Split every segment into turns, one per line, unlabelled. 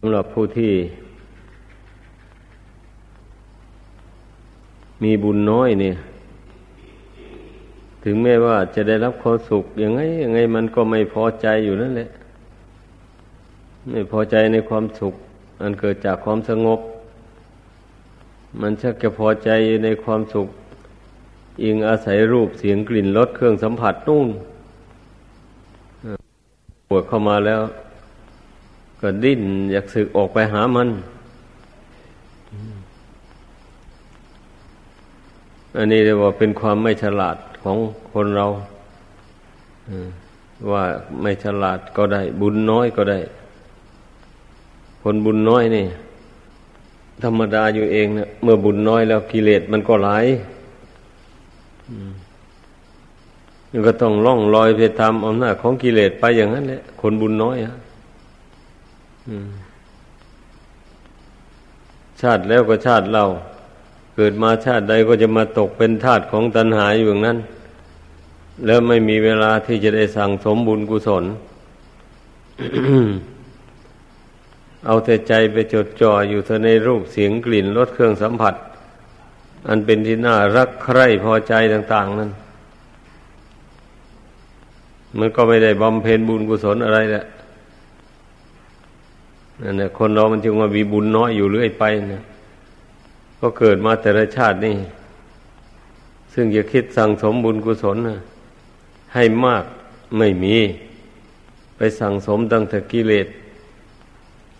สำหรับผู้ที่ มีบุญน้อยเนี่ย ถึงแม้ว่าจะได้รับความสุขยังไงยังไงมันก็ไม่พอใจอยู่นั่นแหละ ไม่พอใจในความสุข อันเกิดจากความสงบ มันชักจะพอใจในความสุข อิงอาศัยรูปเสียงกลิ่นรสเครื่องสัมผัสนู่นปวดเข้ามาแล้ว ก็ดิ้นอยากสึกออกไปหามัน อันนี้เรียกว่าเป็นความไม่ฉลาดของคนเราว่าไม่ฉลาดก็ได้ บุญน้อยก็ได้ คนบุญน้อยนี่ ธรรมดาอยู่เองเนะเมื่อบุญน้อยแล้วกิเลสมันก็หลายมันก็ต้องล่องลอยไปตามอำนาจของกิเลสไปอย่างนั้นแหละคนบุญน้อยอะ ชาติแล้วก็ชาติเรา เกิดมาชาติใดก็จะมาตกเป็นทาสของตัณหาอยู่อย่างนั้น แล้วไม่มีเวลาที่จะได้สั่งสมบุญกุศล เอาแต่ใจไปจดจ่ออยู่เธอในรูปเสียงกลิ่นรสเครื่องสัมผัส อันเป็นที่น่ารักใคร่พอใจต่าง ๆ นั้นมันก็ไม่ได้บำเพ็ญบุญกุศลอะไรแหละ นั่นแหละคนเรามันจึงว่ามีบุญน้อยอยู่เรื่อยไปนะก็เกิดมาแต่ละชาตินี่ ซึ่งจะคิดสั่งสมบุญกุศลนะให้มากไม่มี ไปสั่งสมตั้งแต่กิเลส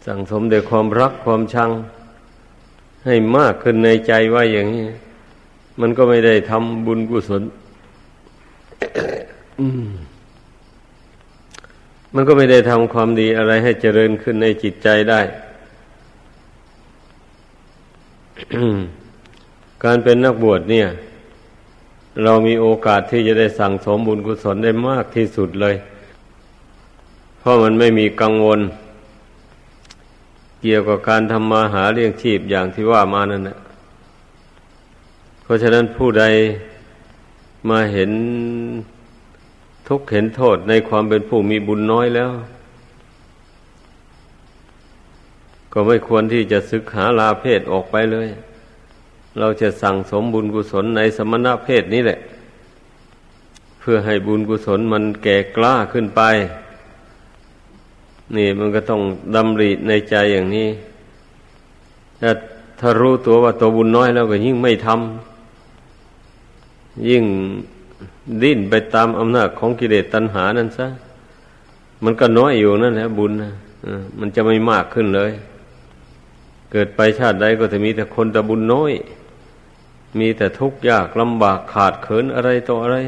สั่งสมแต่ความรักความชัง ให้มากขึ้นในใจว่าอย่างนี้ มันก็ไม่ได้ทำบุญกุศล อืม มันก็ไม่ได้ทำความดีอะไรให้เจริญขึ้นในจิตใจได้ การเป็นนักบวชเนี่ย เรามีโอกาสที่จะได้สั่งสมบุญกุศลได้มากที่สุดเลย เพราะมันไม่มีกังวล เกี่ยวกับการทำมาหาเลี้ยงชีพอย่างที่ว่ามานั่นแหละเพราะฉะนั้นผู้ใดมาเห็น ทุกเห็นโทษในความเป็นผู้มีบุญน้อยแล้ว ก็ไม่ควรที่จะศึกหาลาเพศออกไปเลย เราจะสั่งสมบุญกุศลในสมณะเพศนี้แหละ เพื่อให้บุญกุศลมันแก่กล้าขึ้นไป นี่มันก็ต้องดำริในใจอย่างนี้ถ้าถ้ารู้ตัวว่าตัวบุญน้อยแล้วก็ยิ่งไม่ทำยิ่ง ดิ้นไปตามอำนาจของกิเลสตัณหานั่นซะ มันก็น้อยอยู่นั่นแหละบุญนะมันจะไม่มากขึ้นเลย เกิดไปชาติใดก็จะมีแต่คนแต่บุญน้อย มีแต่ทุกข์ยากลำบากขาดเขินอะไรต่ออะไร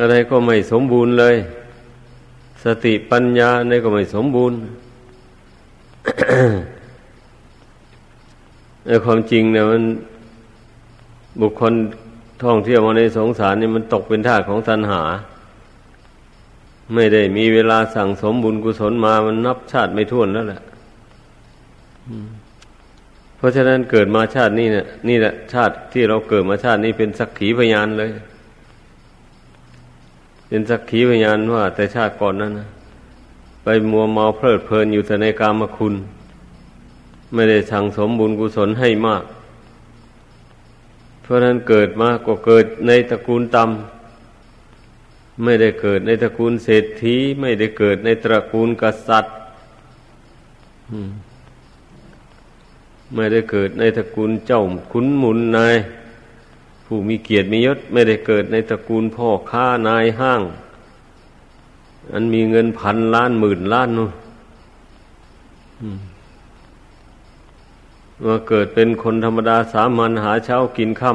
อะไรก็ไม่สมบูรณ์เลย สติปัญญาในก็ไม่สมบูรณ์ในความจริงเนี่ยมันบุคคล ท่องเที่ยวมาในสงสารนี่มันตกเป็นทาสของตัณหา ไม่ได้มีเวลาสั่งสมบุญกุศลมามันนับชาติไม่ท้วนแล้วแหละเพราะฉะนั้นเกิดมาชาตินี้เนี่ยนี่แหละชาติที่เราเกิดมาชาตินี้เป็นสักขีพยานเลย เป็นสักขีพยานว่า แต่ชาติก่อนนั้นนะไปมัวเมาเพลิดเพลินอยู่แต่ในกามคุณ ไม่ได้สั่งสมบุญกุศลให้มาก เพราะนั้นเกิดมาก็เกิดในตระกูลต่ำไม่ได้เกิดในตระกูลเศรษฐี ไม่ได้เกิดในตระกูลกษัตริย์ไม่ได้เกิดในตระกูลเจ้าขุนมุนนาย ผู้มีเกียรติมียศ ไม่ได้เกิดในตระกูลพ่อค้านายห้าง อันมีเงินพันล้านหมื่นล้านนู่น มาเกิดเป็นคนธรรมดาสามัญหาเช้ากินค่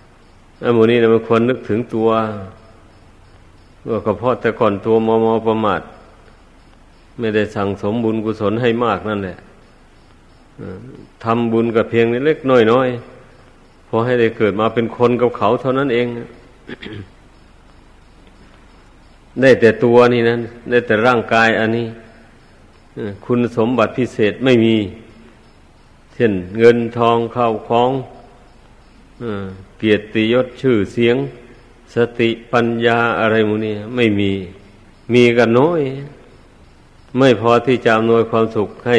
ำไอ้หมูนี้นะมันควรนึกถึงตัวว่าก็เพราะแต่ก่อนตัวมอมอประมาทไม่ได้สั่งสมบุญกุศลให้มากนั่นแหละทำบุญกับเพียงเล็กน้อยน้อยพอให้ได้เกิดมาเป็นคนกับเขาเท่านั้นเอง ได้แต่ตัวนี่นั้นได้แต่ร่างกายอันนี้คุณสมบัติพิเศษไม่มี ช่นเงินทองเข้าของเกียรติยศชื่อเสียง สติปัญญาอะไรมูนี่ไม่มีมีกันน้อย ไม่พอที่จะอำนวยความสุขให้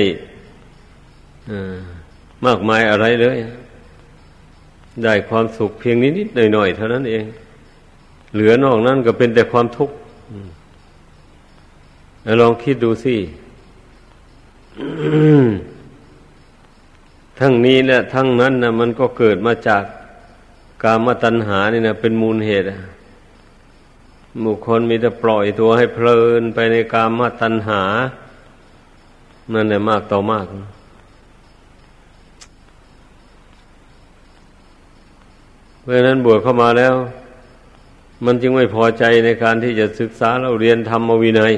มากมายอะไรเลย ได้ความสุขเพียงนิดๆหน่อยๆเท่านั้นเอง เหลือนอกนั้นก็เป็นแต่ความทุกข์ลองคิดดูสิ ทั้งนี้และทั้งนั้นนะมันก็เกิดมาจากกามตัณหานี่นะเป็นมูลเหตุบุคคลมีแต่ปล่อยตัวให้เพลินไปในกามตัณหา นั่นแหละมากต่อมาก เพราะนั้นบวชเข้ามาแล้ว มันจึงไม่พอใจในการที่จะศึกษาเราเรียนธรรมวินัย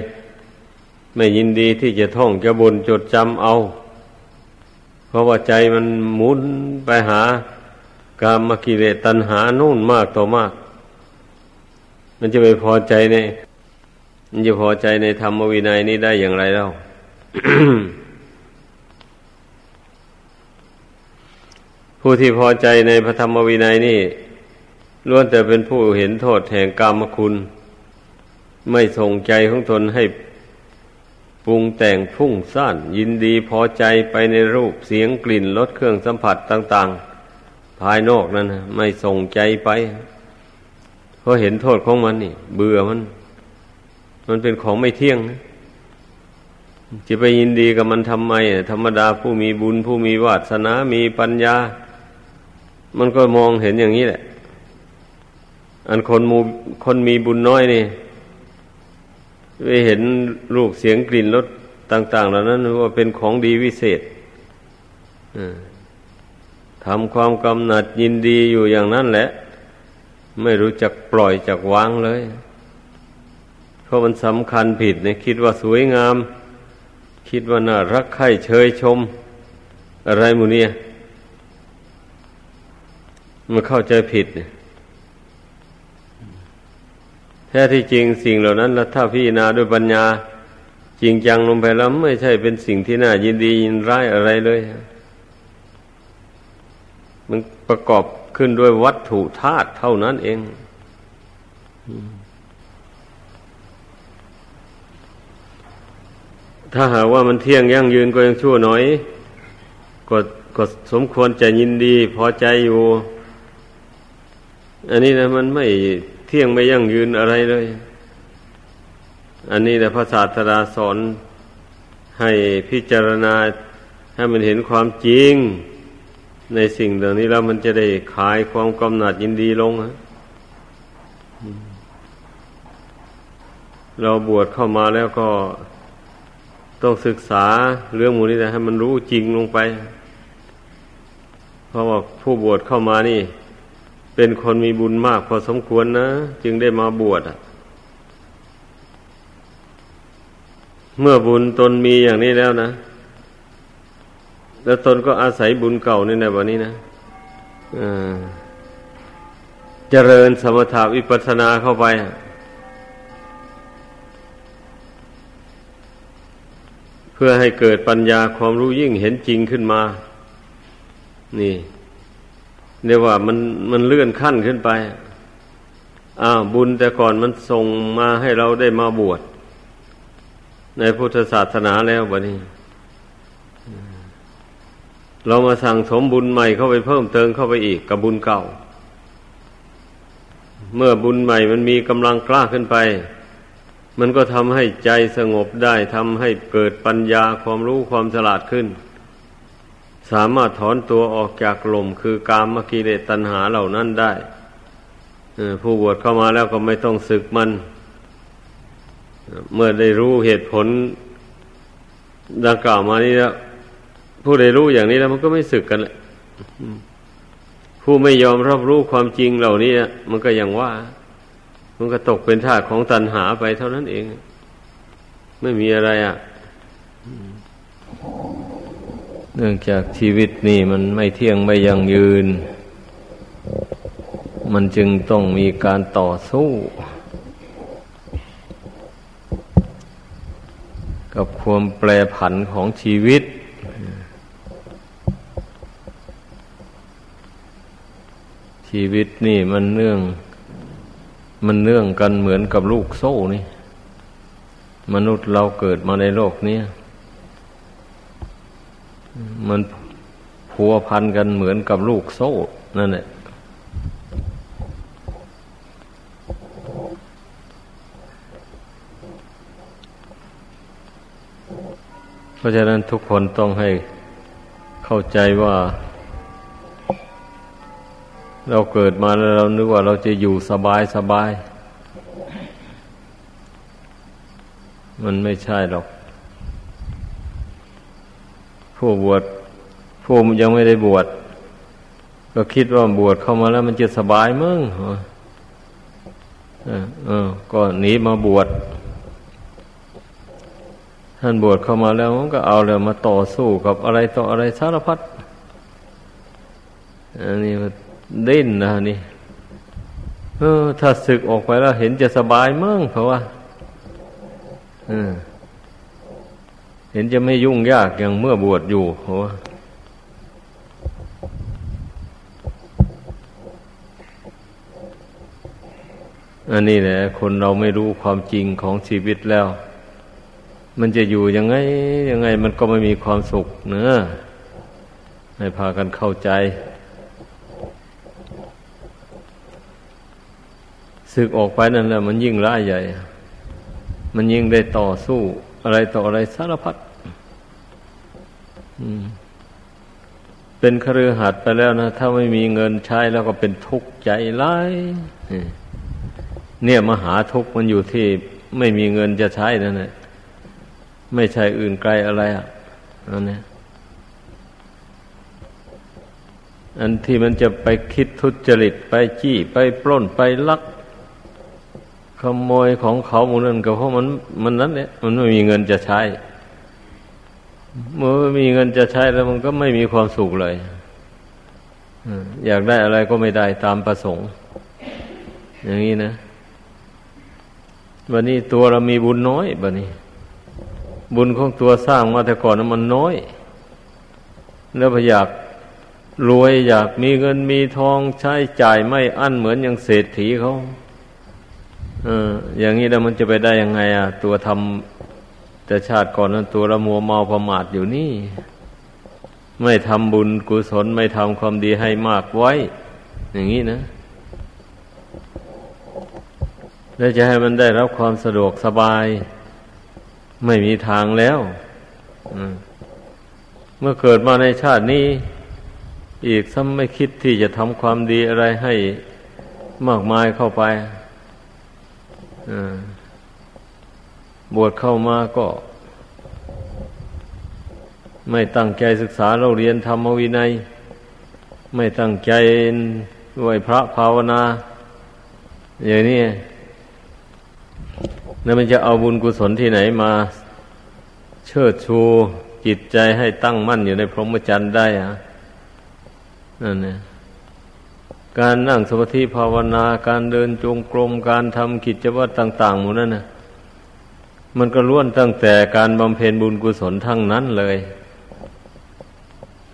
ไม่ยินดีที่จะท่องจะบนจดจำเอา เพราะว่าใจมันหมุนไปหากามกิเลสตัณหานู่นมากต่อมาก มันจะไปพอใจในมันจะพอใจในธรรมวินัยนี้ได้อย่างไรเล่าผู้ที่พอใจในพระธรรมวินัยนี่ล้วนแต่เป็นผู้เห็นโทษแห่งกรรมคุณ ไม่ส่งใจของตนให้ ปรุงแต่งพุ่งซ่านยินดีพอใจไปในรูปเสียงกลิ่นรสเครื่องสัมผัสต่าง ๆ ภายนอกนั้นไม่ส่งใจไป เพราะเห็นโทษของมันนี่ เบื่อมัน มันเป็นของไม่เที่ยงจะไปยินดีกับมันทำไม ธรรมดาผู้มีบุญผู้มีวาสนามีปัญญา มันก็มองเห็นอย่างนี้แหละ อันคนมูคนมีบุญน้อยนี่ ไปเห็นรูปเสียงกลิ่นรสต่าง ๆ เหล่านั้นว่าเป็นของดีวิเศษทำความกำหนัดยินดีอยู่อย่างนั้นแหละ ไม่รู้จักปล่อยจักวางเลย เพราะมันสำคัญผิดเนี่ยคิดว่าสวยงาม คิดว่าน่ารักใคร่เชยชม อะไรมูเนี่ยมันเข้าใจผิดเนี่ย แท้ที่จริงสิ่งเหล่านั้นแล้วถ้าพี่นาด้วยปัญญา จริงจังลงไปแล้วไม่ใช่เป็นสิ่งที่น่ายินดียินร้ายอะไรเลย มันประกอบขึ้นด้วยวัตถุธาตุเท่านั้นเองถ้าหากว่ามันเที่ยงยั่งยืนก็ยังชั่วน้อย ก็ก็สมควรจะยินดี พอใจอยู่ อันนี้นะมันไม่ ที่ยงไม่ยั่งยืนอะไรเลย อันนี้แหละพระศาสดาสอนให้พิจารณาให้มันเห็นความจริง ในสิ่งเหล่านี้แล้วมันจะได้ขายความกำหนัดยินดีลงเราบวชเข้ามาแล้วก็ต้องศึกษาเรื่องมูนี้แต่ให้มันรู้จริงลงไป เพราะว่าผู้บวชเข้ามานี่ เป็นคนมีบุญมากพอสมควรนะ จึงได้มาบวชเมื่อบุญตนมีอย่างนี้แล้วนะ แล้วตนก็อาศัยบุญเก่านี่ในวันนี้นะเจริญสมถาวิปัสสนาเข้าไป เพื่อให้เกิดปัญญาความรู้ยิ่งเห็นจริงขึ้นมา นี่ เรียกว่ามันมันเลื่อนขั้นขึ้นไปอ้าวบุญแต่ก่อนมันส่งมาให้เราได้มาบวชในพุทธศาสนาแล้วบะนี้ เรามาสั่งสมบุญใหม่เข้าไปเพิ่มเติมเข้าไปอีกกับบุญเก่า เมื่อบุญใหม่มันมีกำลังกล้าขึ้นไป มันก็ทำให้ใจสงบได้ทำให้เกิดปัญญาความรู้ความฉลาดขึ้น สามารถถอนตัวออกจากลมคือกามกิเลสตัณหาเหล่านั้นได้ผู้บวชเข้ามาแล้วก็ไม่ต้องศึกมัน เมื่อได้รู้เหตุผลดังกล่าวมานี้แล้วผู้ใดรู้อย่างนี้แล้วมันก็ไม่สึกกันแหละผู้ไม่ยอมรับรู้ความจริงเหล่านี้มันก็ยังว่า มันก็ตกเป็นทาสของตัณหาไปเท่านั้นเอง ไม่มีอะไรอะ เนื่องจากชีวิตนี่มันไม่เที่ยงไม่ยั่งยืน มันจึงต้องมีการต่อสู้ กับความแปรผันของชีวิต ชีวิตนี่มันเนื่อง มันเนื่องกันเหมือนกับลูกโซ่นี่ มนุษย์เราเกิดมาในโลกนี้ มันพัวพันกันเหมือนกับลูกโซ่นั่นแหละเพราะฉะนั้นทุกคนต้องให้เข้าใจว่า เราเกิดมาแล้วเรานึกว่าเราจะอยู่สบายสบาย มันไม่ใช่หรอก ผู้บวชผู้ยังไม่ได้บวชก็คิดว่าบวชเข้ามาแล้วมันจะสบายมึงเออ ก็หนีมาบวชท่านบวชเข้ามาแล้วมันก็เอาเลยมาต่อสู้กับอะไรต่ออะไรสารพัดอันนี้ดิ้นนะนี่เออ ถ้าศึกออกไปแล้วเห็นจะสบายมั่งเพราะว่า เห็นจะไม่ยุ่งยากอย่างเมื่อบวชอยู่เพราะว่าอันนี้แหละคนเราไม่รู้ความจริงของชีวิตแล้ว มันจะอยู่ยังไงยังไงมันก็ไม่มีความสุขเนือให้พากันเข้าใจศึกออกไปนั่นแหละมันยิ่งร้ายใหญ่ มันยิ่งได้ต่อสู้ อะไรต่ออะไรสารพัดเป็นครือหัดไปแล้วนะ ถ้าไม่มีเงินใช้แล้วก็เป็นทุกข์ใจร้ายเนี่ยมหาทุกข์มันอยู่ที่ไม่มีเงินจะใช้นั่นแหละไม่ใช่อื่นไกลอะไรอะอันนี้อันที่มันจะไปคิดทุจริตไปจี้ไปปล้นไปลัก ขโมยของเขาหมดนั่นก็เพราะมันมันนั้นเนี่ยมันไม่มีเงินจะใช้ เมื่อไม่มีเงินจะใช้แล้วมันก็ไม่มีความสุขเลยอยากได้อะไรก็ไม่ได้ตามประสงค์ อย่างนี้นะวันนี้ตัวเรามีบุญน้อยบันนี้ บุญของตัวสร้างมาแต่ก่อนนั้นมันน้อย แล้วพอยากรวยอยากมีเงินมีทองใช้จ่ายไม่อั้นเหมือนอย่างเศรษฐีเขา เออ อย่างนี้แล้วมันจะไปได้ยังไง อะ ตัวทำแต่ชาติก่อนนั้นตัวละมัวเมาประมาทอยู่นี่ ไม่ทำบุญกุศลไม่ทำความดีให้มากไว้ อย่างนี้นะแล้วจะให้มันได้รับความสะดวกสบาย ไม่มีทางแล้วเมื่อเกิดมาในชาตินี้ อีกซ้ำไม่คิดที่จะทำความดีอะไรให้มากมายเข้าไป บวชเข้ามาก็ ไม่ตั้งใจศึกษาเราเรียนธรรมวินัย ไม่ตั้งใจไหวพระภาวนา อย่างนี้แล้วมันจะเอาบุญกุศลที่ไหนมา เชิดชูจิตใจให้ตั้งมั่นอยู่ในพรหมจรรย์ได้อะนั่นเนี่ย การนั่งสมาธิภาวนา การเดินจงกรม การทำกิจวัตรต่างๆหมดนั่นนะมันก็ล้วนตั้งแต่การบำเพ็ญบุญกุศลทั้งนั้นเลย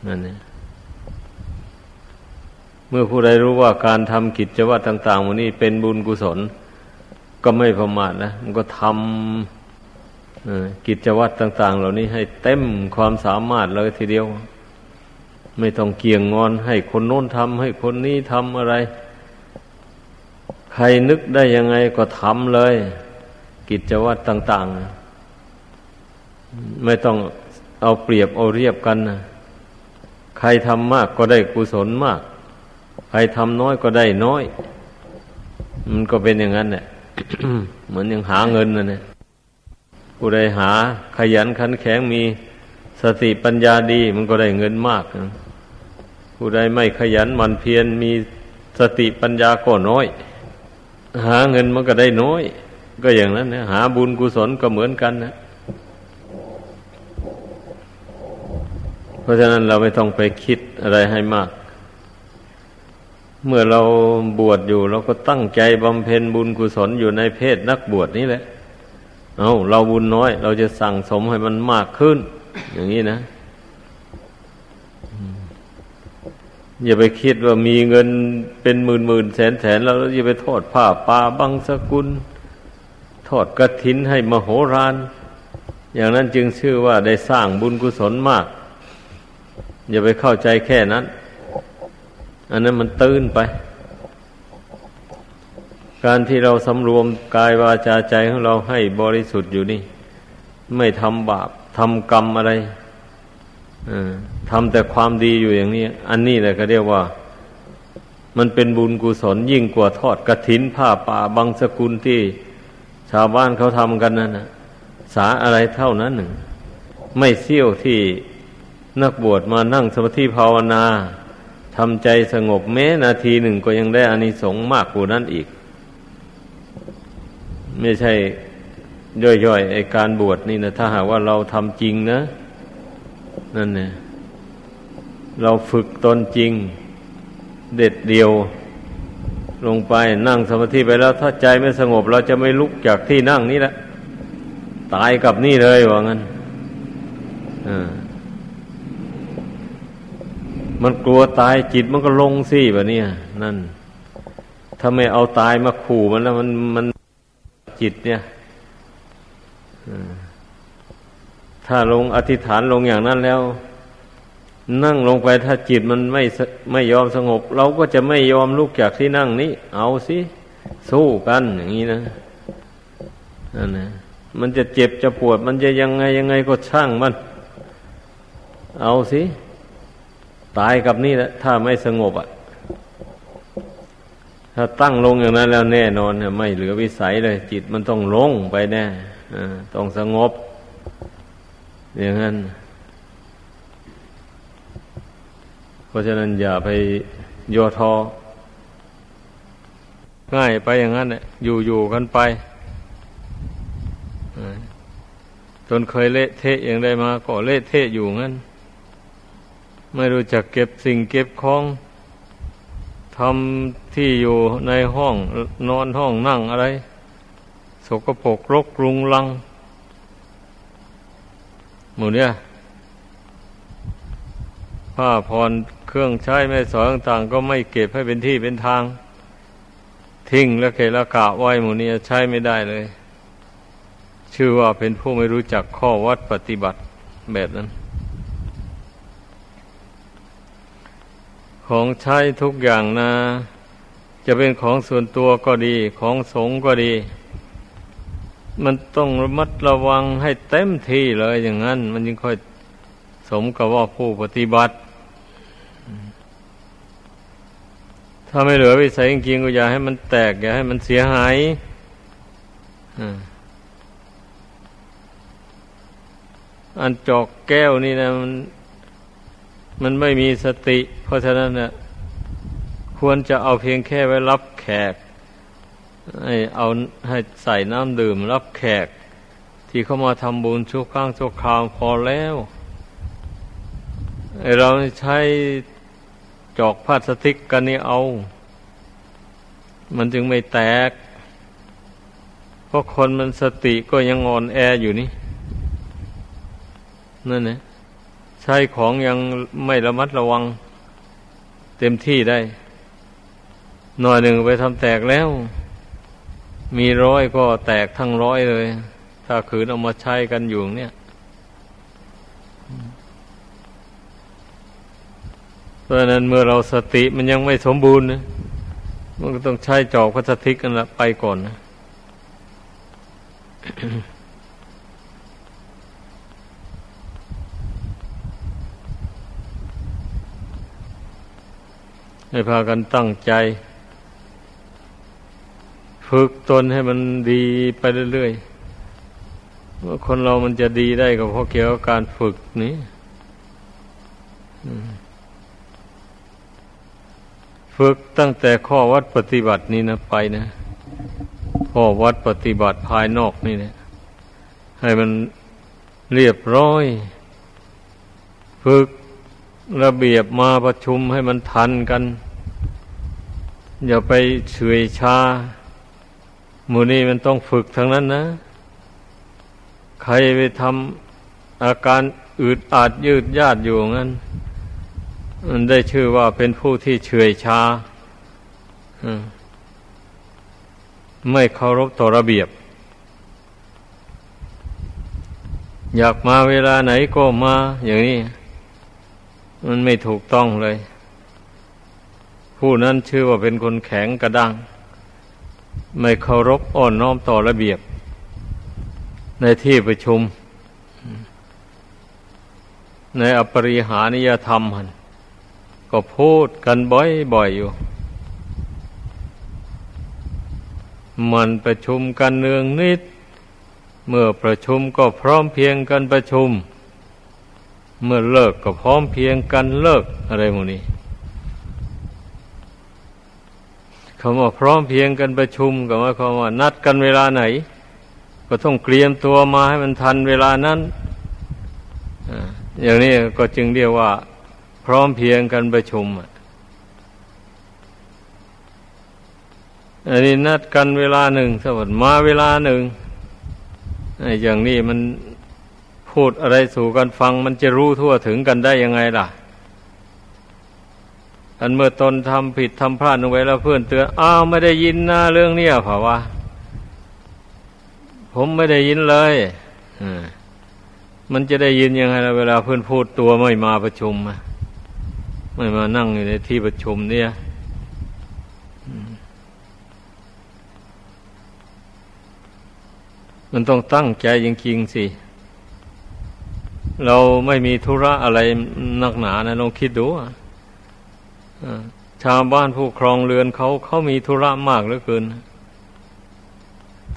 นั่นเนี่เมื่อผู้ใดรู้ว่าการทำกิจวัตรต่างๆหมดนี้เป็นบุญกุศล ก็ไม่ประมาทนะ มันก็ทำกิจวัตรต่าง ๆ เหล่านี้ให้เต็มความสามารถเลยทีเดียว ไม่ต้องเกี่ยงงอนให้คนโน้นทำให้คนนี้ทำอะไร ใครนึกได้ยังไงก็ทำเลย กิจวัตรต่าง ๆ ไม่ต้องเอาเปรียบเอาเรียบกันนะใครทำมากก็ได้กุศลมาก ใครทำน้อยก็ได้น้อย มันก็เป็นอย่างนั้นแหละเหมือนอยังหาเงินนะเนี่ยผู้ใดหาขยันขันแข็งมีสติปัญญาดี มันก็ได้เงินมากนะ ผู้ใดไม่ขยันมันเพียรมีสติปัญญาก็น้อย หาเงินมันก็ได้น้อย ก็อย่างนั้นนะหาบุญกุศลก็เหมือนกันนะเพราะฉะนั้นเราไม่ต้องไปคิดอะไรให้มาก เมื่อเราบวชอยู่เราก็ตั้งใจบำเพ็ญบุญกุศลอยู่ในเพศนักบวชนี่แหละ เอาเราบุญน้อย เราจะสั่งสมให้มันมากขึ้น อย่างนี้นะ อย่าไปคิดว่ามีเงินเป็นหมื่นหมื่นแสนแสนแล้วอย่าไปโทษผ้าป่าบังสกุล ทอดกระถินให้มโหฬารอย่างนั้นจึงชื่อว่าได้สร้างบุญกุศลมาก อย่าไปเข้าใจแค่นั้น อันนั้นมันตื้นไป การที่เราสำรวมกายวาจาใจของเราให้บริสุทธิ์อยู่นี่ ไม่ทำบาปทำกรรมอะไร ทำแต่ความดีอยู่อย่างนี้ อันนี้แหละก็เรียกว่า มันเป็นบุญกุศลยิ่งกว่าทอดกระถินผ้าป่าบางสกุลที่ชาวบ้านเขาทำกันนั่นนะสาอะไรเท่านั้นหนึ่ง ไม่เสี้ยวที่นักบวชมานั่งสมาธิภาวนาทำใจสงบแม้นาทีหนึ่งก็ยังได้อานิสงส์มากกว่านั้นอีก ไม่ใช่ย่อยๆไอการบวชนี่นะถ้าหากว่าเราทำจริงนะ นั่นเนี่ยเราฝึกตนจริง เด็ดเดียว ลงไปนั่งสมาธิไปแล้ว ถ้าใจไม่สงบ เราจะไม่ลุกจากที่นั่งนี่แหละตายกับนี่เลยว่างั้นมันกลัวตายจิตมันก็ลงสิแบบนี้นั่น ถ้าไม่เอาตายมาขู่มันแล้วมันมันจิตเนี่ย ถ้าลงอธิษฐานลงอย่างนั้นแล้ว นั่งลงไปถ้าจิตมันไม่ไม่ยอมสงบ เราก็จะไม่ยอมลุกจากที่นั่งนี้ เอาสิ สู้กันอย่างนี้นะนั่นนะมันจะเจ็บจะปวด มันจะยังไงยังไงก็ช่างมัน เอาสิ ตายกับนี่แหละถ้าไม่สงบอะ ถ้าตั้งลงอย่างนั้นแล้วแน่นอนเนี่ยไม่เหลือวิสัยเลย จิตมันต้องลงไปแน่ต้องสงบ อย่างนั้น เพราะฉะนั้นอย่าไปโยทอ ง่ายไปอย่างนั้นเนี่ยอยู่ๆกันไป จนเคยเละเทะอย่างใดมาก็เละเทะอยู่งั้น ไม่รู้จักเก็บสิ่งเก็บของทำที่อยู่ในห้องนอนห้องนั่งอะไร สกปรกรกรุงลัง หมูเนี่ยผ้าผ่อนเครื่องใช้ไม่สอยต่างๆ ก็ไม่เก็บให้เป็นที่เป็นทาง ทิ้งแล้วเกละกะไว้หมูเนี่ยใช้ไม่ได้เลย ชื่อว่าเป็นผู้ไม่รู้จักข้อวัดปฏิบัติแบบนั้น ของใช้ทุกอย่างนะ จะเป็นของส่วนตัวก็ดี ของสงก็ดี มันต้องระมัดระวังให้เต็มที่เลยอย่างนั้น มันยังค่อยสมกับว่าผู้ปฏิบัติ ถ้าไม่เหลือวิสัยจริงๆก็อย่าให้มันแตก อย่าให้มันเสียหายอันจอกแก้วนี่นะมันมันไม่มีสติ เพราะฉะนั้นเนะ่ยควรจะเอาเพียงแค่ไว้รับแขก ให้เอาให้ใส่น้ำดื่มรับแขก ที่เขามาทำบุญชุกข้างชุกคราวพอแล้วเราใช้จอกพลาสติกกันนี่เอา มันจึงไม่แตก เพราะคนมันสติก็ยังอ่อนแออยู่นี่ นั่นนะใช้ของยังไม่ระมัดระวัง เต็มที่ได้ หน่อยหนึ่งไปทำแตกแล้ว มีร้อยก็แตกทั้งร้อยเลย ถ้าขืนเอามาใช้กันอยู่เนี่ยเพราะนั้นเมื่อเราสติมันยังไม่สมบูรณ์นะมันก็ต้องใช้จอกพลาสติกกันละไปก่อนนะให้พากันตั้งใจ ฝึกตนให้มันดีไปเรื่อยๆว่าคนเรามันจะดีได้ก็เพราะเกี่ยวกับการฝึกนี้ฝึกตั้งแต่ข้อวัดปฏิบัตินี้นะไปนะข้อวัดปฏิบัติภายนอกนี่เนี่ยให้มันเรียบร้อย ฝึกระเบียบมาประชุมให้มันทันกัน อย่าไปเฉยชา มูนี่มันต้องฝึกทั้งนั้นนะ ใครไปทำอาการอืดอาดยืดยาดอยู่งั้น มันได้ชื่อว่าเป็นผู้ที่เฉยชาไม่เคารพต่อระเบียบ อยากมาเวลาไหนก็มาอย่างนี้ มันไม่ถูกต้องเลย ผู้นั้นชื่อว่าเป็นคนแข็งกระด้าง ไม่เคารพอ่อนน้อมต่อระเบียบ ในที่ประชุม ในอปริหานิยธรรม ก็พูดกันบ่อยๆอยู่ มันประชุมกันเนืองนิด เมื่อประชุมก็พร้อมเพียงกันประชุม เมื่อเลิกก็พร้อมเพียงกันเลิกอะไรหมดนี้ คำว่าพร้อมเพียงกันประชุมก็หมายความว่านัดกันเวลาไหน ก็ต้องเตรียมตัวมาให้มันทันเวลานั้นอย่างนี้ก็จึงเรียกว่า พร้อมเพียงกันประชุมอันนี้นัดกันเวลาหนึ่งสมมติมาเวลาหนึ่งอย่างนี้มันพูดอะไรสู่กันฟัง มันจะรู้ทั่วถึงกันได้ยังไงล่ะ อันเมื่อตนทำผิดทำพลาดลงไปแล้วเพื่อนเตือนอ้าวไม่ได้ยินนะเรื่องเนี้ยเผาว่าผมไม่ได้ยินเลยมันจะได้ยินยังไงล่ะเวลาเพื่อนพูดตัวไม่มาประชุมไม่มานั่งอยู่ในที่ประชุมเนี่ยมันต้องตั้งใจจริงๆสิ เราไม่มีธุระอะไรนักหนานะลองคิดดูอะ ชาวบ้านผู้ครองเรือนเขาเขามีธุระมากเหลือเกิน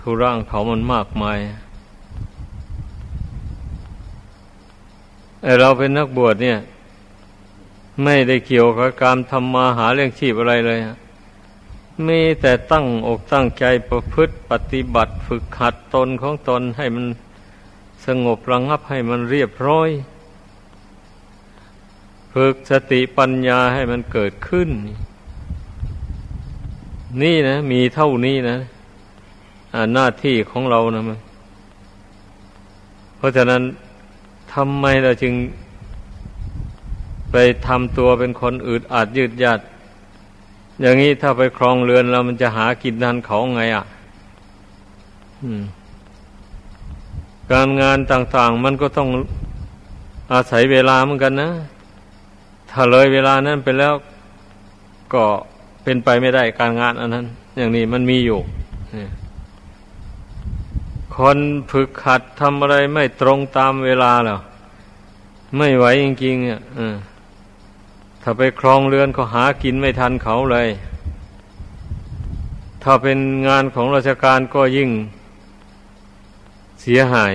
ธุระเขามันมากมายไอเราเป็นนักบวชเนี่ย ไม่ได้เกี่ยวกับการทำมาหาเรื่องชีพอะไรเลยมีแต่ตั้งอกตั้งใจประพฤติปฏิบัติฝึกหัดตนของตนให้มันสงบระงับให้มันเรียบร้อย ฝึกสติปัญญาให้มันเกิดขึ้น นี่นะ มีเท่านี้นะหน้าที่ของเรานะมันเพราะฉะนั้นทำไมเราจึง ไปทำตัวเป็นคนอืดอาดยืดยาดอย่างนี้ถ้าไปครองเรือนเรามันจะหากินทันเขาไงอะ่ะการงานต่าง ๆ มันก็ต้องอาศัยเวลาเหมือนกันนะ ถ้าเลยเวลานั้นไปแล้วก็เป็นไปไม่ได้การงานอันนั้น อย่างนี้มันมีอยู่คนฝึกขัดทำอะไรไม่ตรงตามเวลาแล้วไม่ไหวจริงๆอะถ้าไปครองเรือนก็หากินไม่ทันเขาเลย ถ้าเป็นงานของราชการก็ยิ่งเสียหาย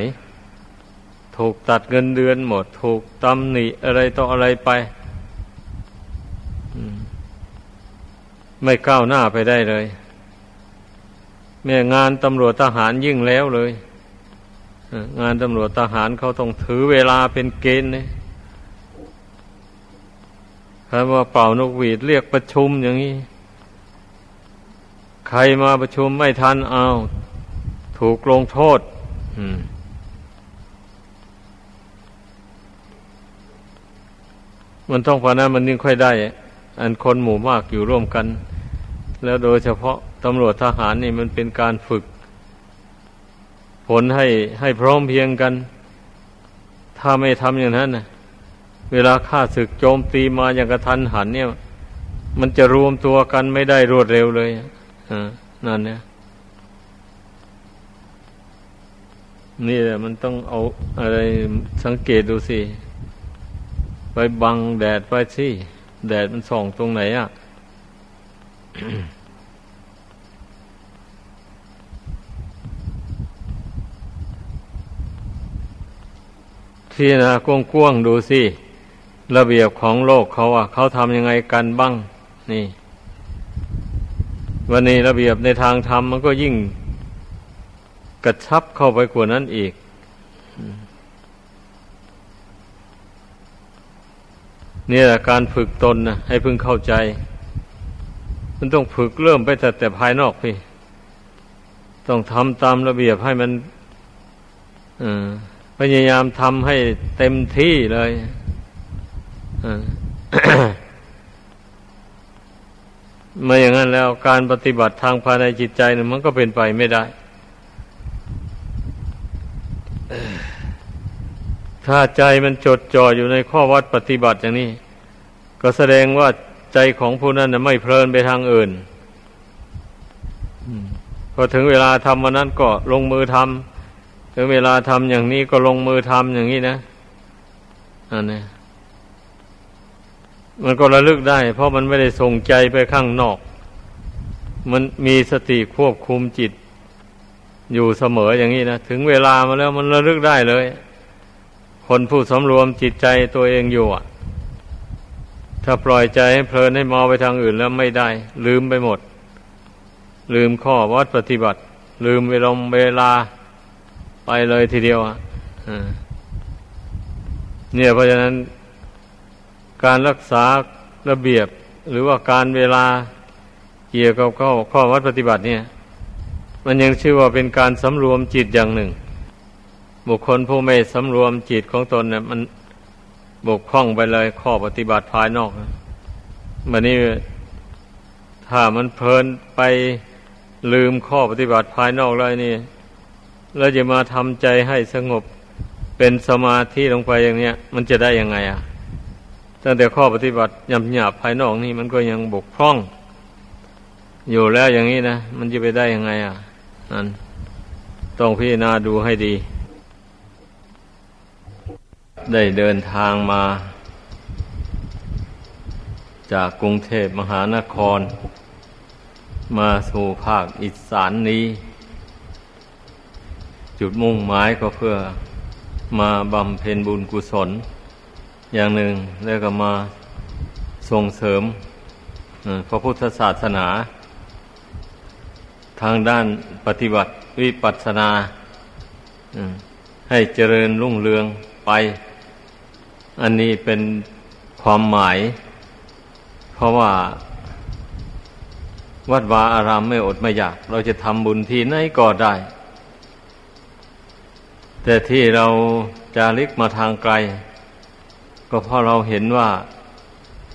ถูกตัดเงินเดือนหมด ถูกตำหนิอะไรต่ออะไรไป ไม่ก้าวหน้าไปได้เลยแม่งานตำรวจทหารยิ่งแล้วเลยงานตำรวจทหารเขาต้องถือเวลาเป็นเกณฑ์เนี่ยคำว่าเป่านกหวีดเรียกประชุมอย่างนี้ ใครมาประชุมไม่ทันเอา ถูกลงโทษมันต้องพอนะมันยิ่งค่อยได้ อันคนหมู่มากอยู่ร่วมกัน แล้วโดยเฉพาะตำรวจทหารนี่มันเป็นการฝึก ผลให้ให้พร้อมเพียงกัน ถ้าไม่ทำอย่างนั้นนะเวลาข้าศึกโจมตีมาอย่างกระทันหันเนี่ย มันจะรวมตัวกันไม่ได้รวดเร็วเลยอ่านั่นเนี่ยนี่แหละมันต้องเอาอะไรสังเกตดูสิ ไปบังแดดไปสิ แดดมันส่องตรงไหนอะที่นะกว้างๆดูสิ ระเบียบของโลกเขาอะ เขาทำยังไงกันบ้าง นี่ วันนี้ระเบียบในทางธรรมมันก็ยิ่งกระชับเข้าไปกว่านั้นอีก นี่แหละการฝึกตนนะให้พึงเข้าใจ มันต้องฝึกเริ่มไปแต่แต่ภายนอกพี่ ต้องทำตามระเบียบให้มันพยายามทำให้เต็มที่เลยม่อย่างนั้นแล้วการปฏิบัติทางภายในจิตใจเนี่ยมันก็เป็นไปไม่ได้ ถ้าใจมันจดจ่ออยู่ในข้อวัดปฏิบัติอย่างนี้ ก็แสดงว่าใจของผู้นั้นไม่เพลินไปทางอื่นพอถึงเวลาทำวันนั้นก็ลงมือทำถึงเวลาทำอย่างนี้ก็ลงมือทำอย่างนี้นะอันนี้มันก็ระลึกได้ เพราะมันไม่ได้ส่งใจไปข้างนอก มันมีสติควบคุมจิตอยู่เสมออย่างนี้นะ ถึงเวลามาแล้วมันระลึกได้เลย คนผู้สำรวมจิตใจตัวเองอยู่อะ ถ้าปล่อยใจให้เพลินให้มอไปทางอื่นแล้วไม่ได้ ลืมไปหมด ลืมข้อวัดปฏิบัติ ลืมเวลาเวลาไปเลยทีเดียวอะเนี่ยเพราะฉะนั้น การรักษาระเบียบ หรือว่าการเวลาเกี่ยวกับข้อข้อวัดปฏิบัติเนี่ย มันยังชื่อว่าเป็นการสำรวมจิตอย่างหนึ่ง บุคคลผู้ไม่สำรวมจิตของตนเนี่ยมันบกพร่องไปเลยข้อปฏิบัติภายนอกมันนี้ถ้ามันเพลินไปลืมข้อปฏิบัติภายนอกเลยนี่แล้วจะมาทำใจให้สงบเป็นสมาธิลงไปอย่างเนี้ย มันจะได้ยังไงอะตั้งแต่ข้อปฏิบัติยำหยาบภายนอกนี่มันก็ยังบกพร่อง อยู่แล้วอย่างนี้นะมันจะไปได้ยังไงอะนั่นต้องพิจารณาดูให้ดี ได้เดินทางมา จากกรุงเทพมหานคร มาสู่ภาคอีสานนี้ จุดมุ่งหมายก็เพื่อมาบำเพ็ญบุญกุศล อย่างหนึ่งแล้วก็มาส่งเสริมพระพุทธศาสนา ทางด้านปฏิบัติวิปัสสนาให้เจริญรุ่งเรืองไป อันนี้เป็นความหมาย เพราะว่า วัดวาอารามไม่อดไม่อยาก เราจะทำบุญที่ไหนก็ได้ แต่ที่เราจะลิกมาทางไกล ก็เพราะเราเห็นว่า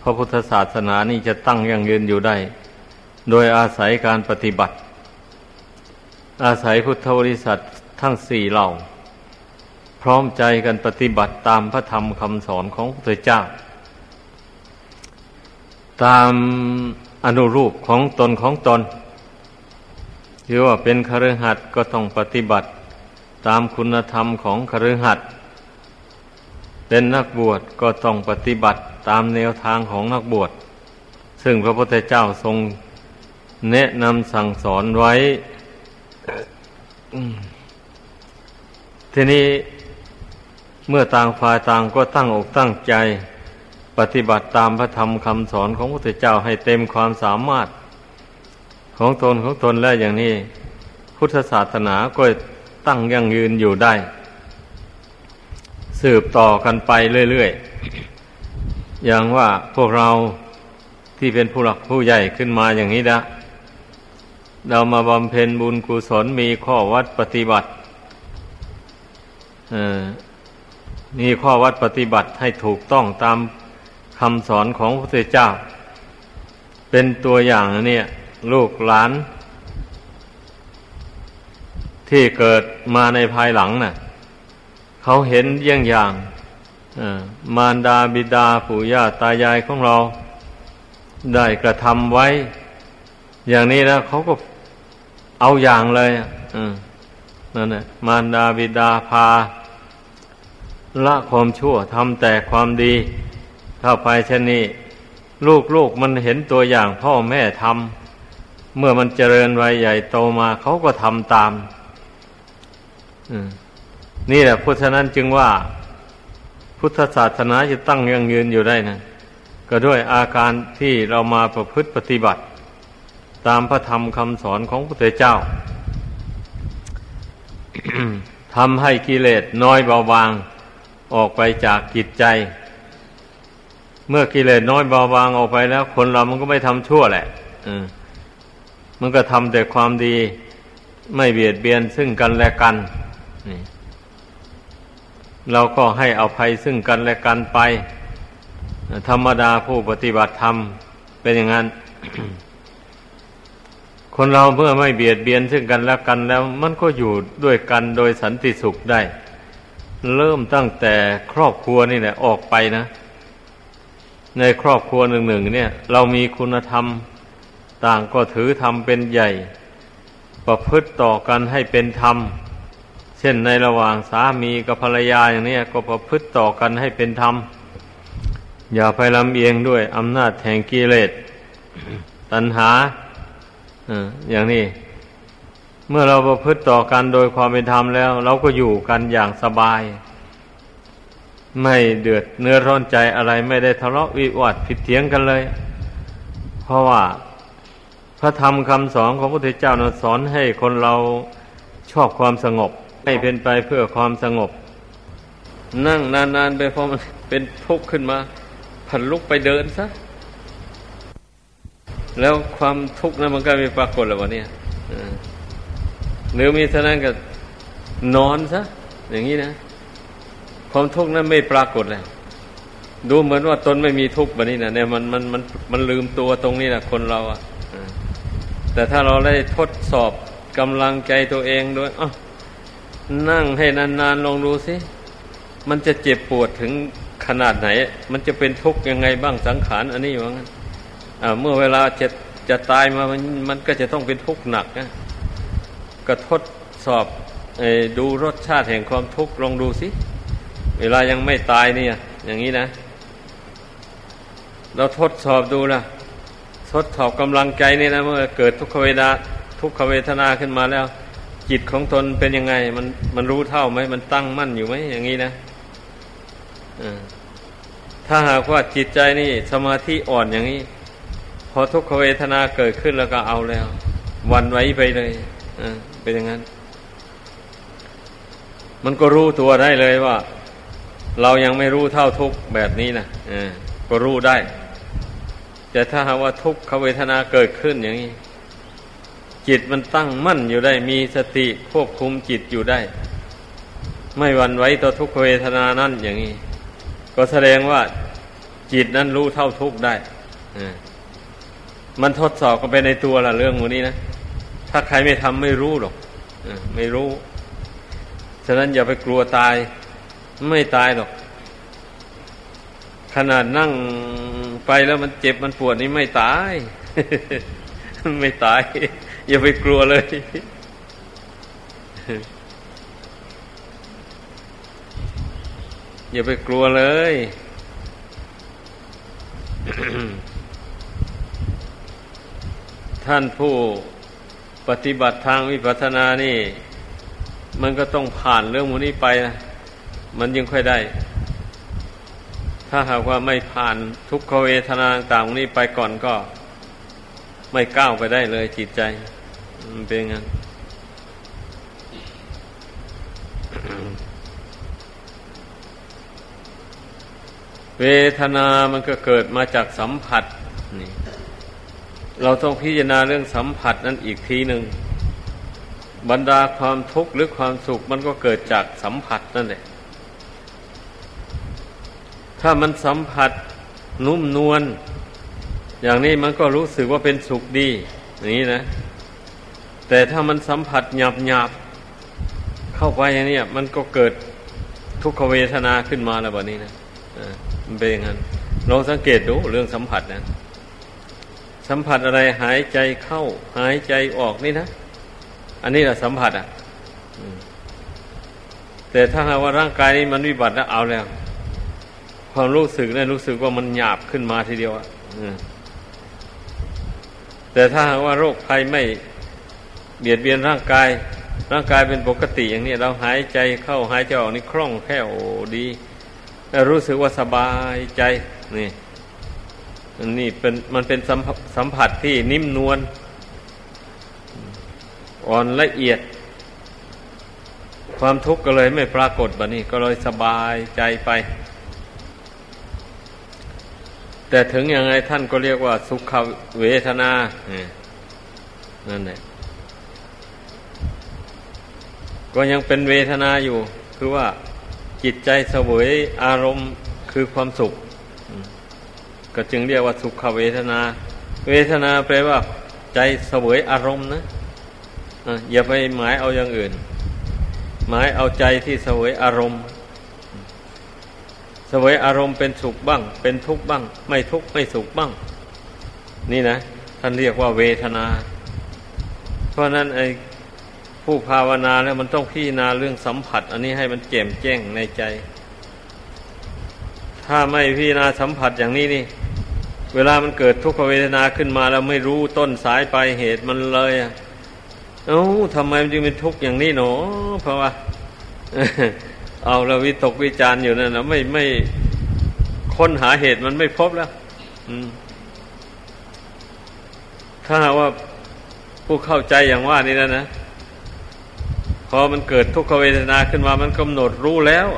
พระพุทธศาสนานี่จะตั้งยั่งยืนอยู่ได้ โดยอาศัยการปฏิบัติ อาศัยพุทธบริษัททั้งสี่เหล่า พร้อมใจกันปฏิบัติตามพระธรรมคำสอนของพระพุทธเจ้า ตามอนุรูปของตนของตนคือว่าเป็นคฤหัสถ์ก็ต้องปฏิบัติตามคุณธรรมของคฤหัสถ์เป็นนักบวชก็ต้องปฏิบัติตามแนวทางของนักบวช ซึ่งพระพุทธเจ้าทรงแนะนำสั่งสอนไว้ทีนี้ เมื่อต่างฝ่ายต่างก็ตั้งอกตั้งใจ ปฏิบัติตามพระธรรมคำสอนของพระพุทธเจ้าให้เต็มความสามารถ ของตนของตนแล้วอย่างนี้ พุทธศาสนาก็ตั้งยั่งยืนอยู่ได้ สืบต่อกันไปเรื่อยๆ อย่างว่าพวกเราที่เป็นผู้หลักผู้ใหญ่ขึ้นมาอย่างนี้นะเรามาบำเพ็ญบุญกุศลมีข้อวัดปฏิบัติ มีข้อวัดปฏิบัติให้ถูกต้องตามคำสอนของพระพุทธเจ้า เป็นตัวอย่างเนี่ย ลูกหลาน ที่เกิดมาในภายหลังนะ่ะ เขาเห็นเยี่ยงอย่างมารดาบิดาปู่ย่าตายายของเรา ได้กระทำไว้ อย่างนี้แล้วเขาก็เอาอย่างเลยนั่นแหละมารดาบิดาพา ละความชั่วทำแต่ความดีถ้าไปเช่นนี้ลูกลูกมันเห็นตัวอย่างพ่อแม่ทำเมื่อมันเจริญวัยใหญ่โตมาเขาก็ทำตามนี่แหละพุทธนั้นจึงว่า พุทธศาสนาจะตั้งยังยืนอยู่ได้นะก็ด้วยอาการที่เรามาประพฤติปฏิบัติ ตามพระธรรมคำสอนของพระพุทธเจ้าทำให้กิเลสน้อยเบาบาง ออกไปจากจิตใจ เมื่อกิเลสน้อยเบาบางออกไปแล้ว คนเรามันก็ไม่ทำชั่วแหละมันก็ทำแต่ความดี ไม่เบียดเบียนซึ่งกันและกันนี่เราก็ให้อภัยซึ่งกันและกันไป ธรรมดาผู้ปฏิบัติธรรมเป็นอย่างนั้น คนเราเมื่อไม่เบียดเบียนซึ่งกันและกันแล้ว มันก็อยู่ด้วยกันโดยสันติสุขได้ เริ่มตั้งแต่ครอบครัวนี่แหละออกไปนะ ในครอบครัวหนึ่งหนึ่งเนี่ย เรามีคุณธรรมต่างก็ถือธรรมเป็นใหญ่ ประพฤติต่อกันให้เป็นธรรม เช่นในระหว่างสามีกับภรรยาอย่างนี้ก็ประพฤติต่อกันให้เป็นธรรม อย่าไปลำเอียงด้วยอำนาจแห่งกิเลสตัณหาอย่างนี้ เมื่อเราประพฤติต่อกันโดยความเป็นธรรมแล้ว เราก็อยู่กันอย่างสบาย ไม่เดือดเนื้อร้อนใจอะไรไม่ได้ทะเลาะวิวาทผิดเถียงกันเลย เพราะว่าพระธรรมคำสอนของพระพุทธเจ้านะสอนให้คนเราชอบความสงบ ให้เป็นไปเพื่อความสงบ นั่งนานๆไปพอมันเป็นทุกข์ขึ้นมาผันลุกไปเดินซะ แล้วความทุกข์นั้นมันก็ไม่ปรากฏแล้ววะเนี่ย หรือมีเท่านั้นก็นอนซะอย่างนี้นะ ความทุกข์นั้นไม่ปรากฏแล้วดูเหมือนว่าตนไม่มีทุกข์แบบนี้นะเนี่ยมันมันมันมันลืมตัวตรงนี้นะคนเราอะแต่ถ้าเราได้ทดสอบกำลังใจตัวเองด้วยอนั่งให้นานๆลองดูสิมันจะเจ็บปวดถึงขนาดไหน มันจะเป็นทุกข์ยังไงบ้างสังขารอันนี้ว่างั้นเมื่อเวลาจะจะตายมามันมันก็จะต้องเป็นทุกข์หนักนะ ก็ทดสอบอดูรสชาติแห่งความทุกข์ลองดูสิ เวลายังไม่ตายเนี่ย อย่างนี้นะ เราทดสอบดูนะทดสอบกำลังใจนี่นะเมื่อเกิดทุกขเวทาทุกขเวทนาขึ้นมาแล้ว จิตของตนเป็นยังไง มันมันรู้เท่าไหมมันตั้งมั่นอยู่ไหมอย่างนี้นะถ้าหากว่าจิตใจนี่ สมาธิอ่อนอย่างนี้ พอทุกขเวทนาเกิดขึ้นแล้วก็เอาแล้ววันไว้ไปเลย เป็นอย่างนั้น มันก็รู้ตัวได้เลยว่า เรายังไม่รู้เท่าทุกแบบนี้นะก็รู้ได้ แต่ถ้าหากว่าทุกขเวทนาเกิดขึ้นอย่างนี้ จิตมันตั้งมั่นอยู่ได้ มีสติควบคุมจิตอยู่ได้ ไม่วันไว้ต่อทุกขเวทนานั่นอย่างนี้ ก็แสดงว่าจิตนั้นรู้เท่าทุกได้มันทดสอบกันไปในตัวละเรื่องมูนี้นะ ถ้าใครไม่ทำไม่รู้หรอกไม่รู้ ฉะนั้นอย่าไปกลัวตาย ไม่ตายหรอก ขนาดนั่งไปแล้วมันเจ็บมันปวดนี่ไม่ตาย ไม่ตาย อย่าไปกลัวเลยอย่าไปกลัวเลย ท่านผู้ ปฏิบัติทางวิปัสสนานี่ มันก็ต้องผ่านเรื่องมูนี้ไปนะมันยังค่อยได้ ถ้าหากว่าไม่ผ่านทุกขเวทนาต่างนี้ไปก่อนก็ ไม่ก้าวไปได้เลยจิตใจ มันเป็นงั้นเวทนามันก็เกิดมาจากสัมผัสนี่ เราต้องพิจารณาเรื่องสัมผัสนั้นอีกทีหนึ่งบรรดาความทุกข์หรือความสุขมันก็เกิดจากสัมผัสนั่นแหละ ถ้ามันสัมผัสนุ่มนวลอย่างนี้มันก็รู้สึกว่าเป็นสุขดีอย่างนี้นะ แต่ถ้ามันสัมผัสหยาบหยาบเข้าไปอย่างนี้มันก็เกิดทุกขเวทนาขึ้นมาแล้วแบบนี้นะมันเป็นอย่างนั้นลองสังเกตดูเรื่องสัมผัสนะ สัมผัสอะไรหายใจเข้า หายใจออกนี่นะ อันนี้แหละสัมผัสอะแต่ถ้าหากว่าร่างกายนี้มันวิบัติแล้วเอาแล้ว ความรู้สึกเนี่ยรู้สึกว่ามันหยาบขึ้นมาทีเดียวอะแต่ถ้าหากว่าโรคภัยไม่เบียดเบียนร่างกาย ร่างกายเป็นปกติอย่างนี้เราหายใจเข้าหายใจออกนี่คล่องแคล่วดี รู้สึกว่าสบายใจนี่ นี่เป็นมันเป็นสัมผัสที่นิ่มนวลอ่อนละเอียด ความทุกข์ก็เลยไม่ปรากฏแบบนี้ก็เลยสบายใจไป แต่ถึงยังไงท่านก็เรียกว่า สุขเวทนานั่นแหละก็ยังเป็นเวทนาอยู่ คือว่าจิตใจเสวยอารมณ์คือความสุข ก็จึงเรียกว่าสุขเวทนา เวทนาแปลว่า ใจเสวยอารมณ์นะอย่าไปหมายเอาอย่างอื่น หมายเอาใจที่เสวยอารมณ์เสวยอารมณ์เป็นสุขบ้าง เป็นทุกข์บ้าง ไม่ทุกข์ไม่สุขบ้าง นี่นะท่านเรียกว่าเวทนา เพราะนั้นไอ้ผู้ภาวนาแล้วมันต้องพิจารณาเรื่องสัมผัส อันนี้ให้มันแจ่มแจ้งในใจ ถ้าไม่พิจารณาสัมผัสอย่างนี้นี่ เวลามันเกิดทุกขเวทนาขึ้นมาแล้วไม่รู้ต้นสายปลายเหตุมันเลยอะเอ้าทำไมมันจึงเป็นทุกข์อย่างนี้หนอ เพราะว่า เอาเราวิตกวิจารอยู่นั่นนะไม่ไม่ค้นหาเหตุมันไม่พบแล้วถ้าว่าผู้เข้าใจอย่างว่านี่แล้วนะพอมันเกิดทุกขเวทนาขึ้นมามันกำหนดรู้แล้ว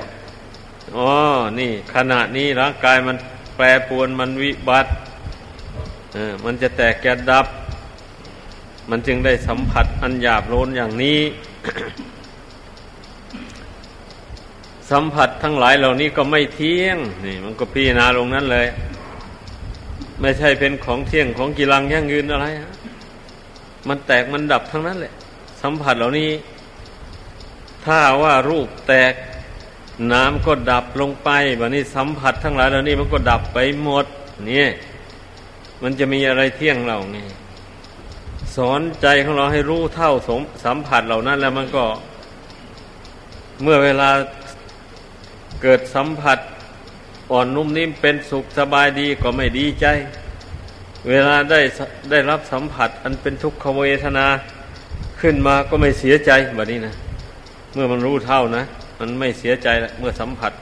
อ๋อนี่ ขณะนี้ร่างกายมัน แปรปวนมันวิบัติเออมันจะแตกแกดับ มันจึงได้สัมผัสอันหยาบโลนอย่างนี้ สัมผัสทั้งหลายเหล่านี้ก็ไม่เที่ยง นี่ มันก็พิจารณาลงนั้นเลย ไม่ใช่เป็นของเที่ยงของกีรังยั่งยืนอะไรฮะมันแตกมันดับทั้งนั้นแหละ สัมผัสเหล่านี้ ถ้าว่ารูปแตก น้ำก็ดับลงไปแบบนี้สัมผัสทั้งหลายเหล่านี้มันก็ดับไปหมดนี่มันจะมีอะไรเที่ยงเราไงสอนใจของเราให้รู้เท่าสมสัมผัสเหล่านั้น แล้วมันก็ เมื่อเวลาเกิดสัมผัส อ่อนนุ่มนิ่มเป็นสุขสบายดีก็ไม่ดีใจ เวลาได้ได้รับสัมผัส อันเป็นทุกขเวทนา ขึ้นมาก็ไม่เสียใจแบบนี้นะ เมื่อมันรู้เท่านะ มันไม่เสียใจเมื่อสัมผัส